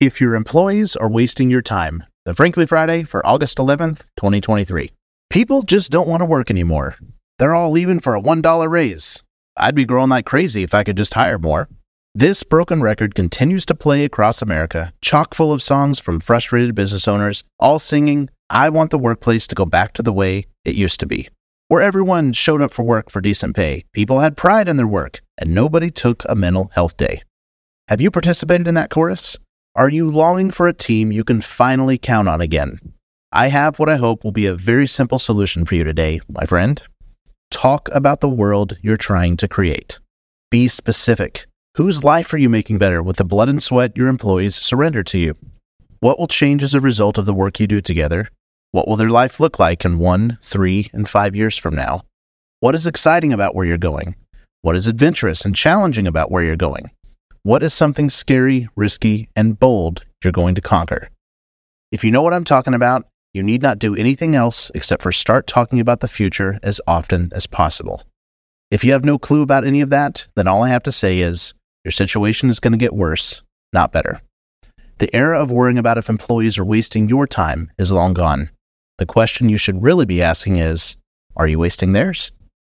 If your employees are wasting your time, the Frankly Friday for August 11th, 2023. People just don't want to work anymore. They're all leaving for a $1 raise. I'd be growing like crazy if I could just hire more. This broken record continues to play across America, chock full of songs from frustrated business owners, all singing, I want the workplace to go back to the way it used to be, where everyone showed up for work for decent pay, people had pride in their work, and nobody took a mental health day. Have you participated in that chorus? Are you longing for a team you can finally count on again? I have what I hope will be a very simple solution for you today, my friend. Talk about the world you're trying to create. Be specific. Whose life are you making better with the blood and sweat your employees surrender to you? What will change as a result of the work you do together? What will their life look like in one, three, and five years from now? What is exciting about where you're going? What is adventurous and challenging about where you're going? What is something scary, risky, and bold you're going to conquer? If you know what I'm talking about, you need not do anything else except for start talking about the future as often as possible. If you have no clue about any of that, then all I have to say is your situation is going to get worse, not better. The era of worrying about if employees are wasting your time is long gone. The question you should really be asking is Are you wasting theirs?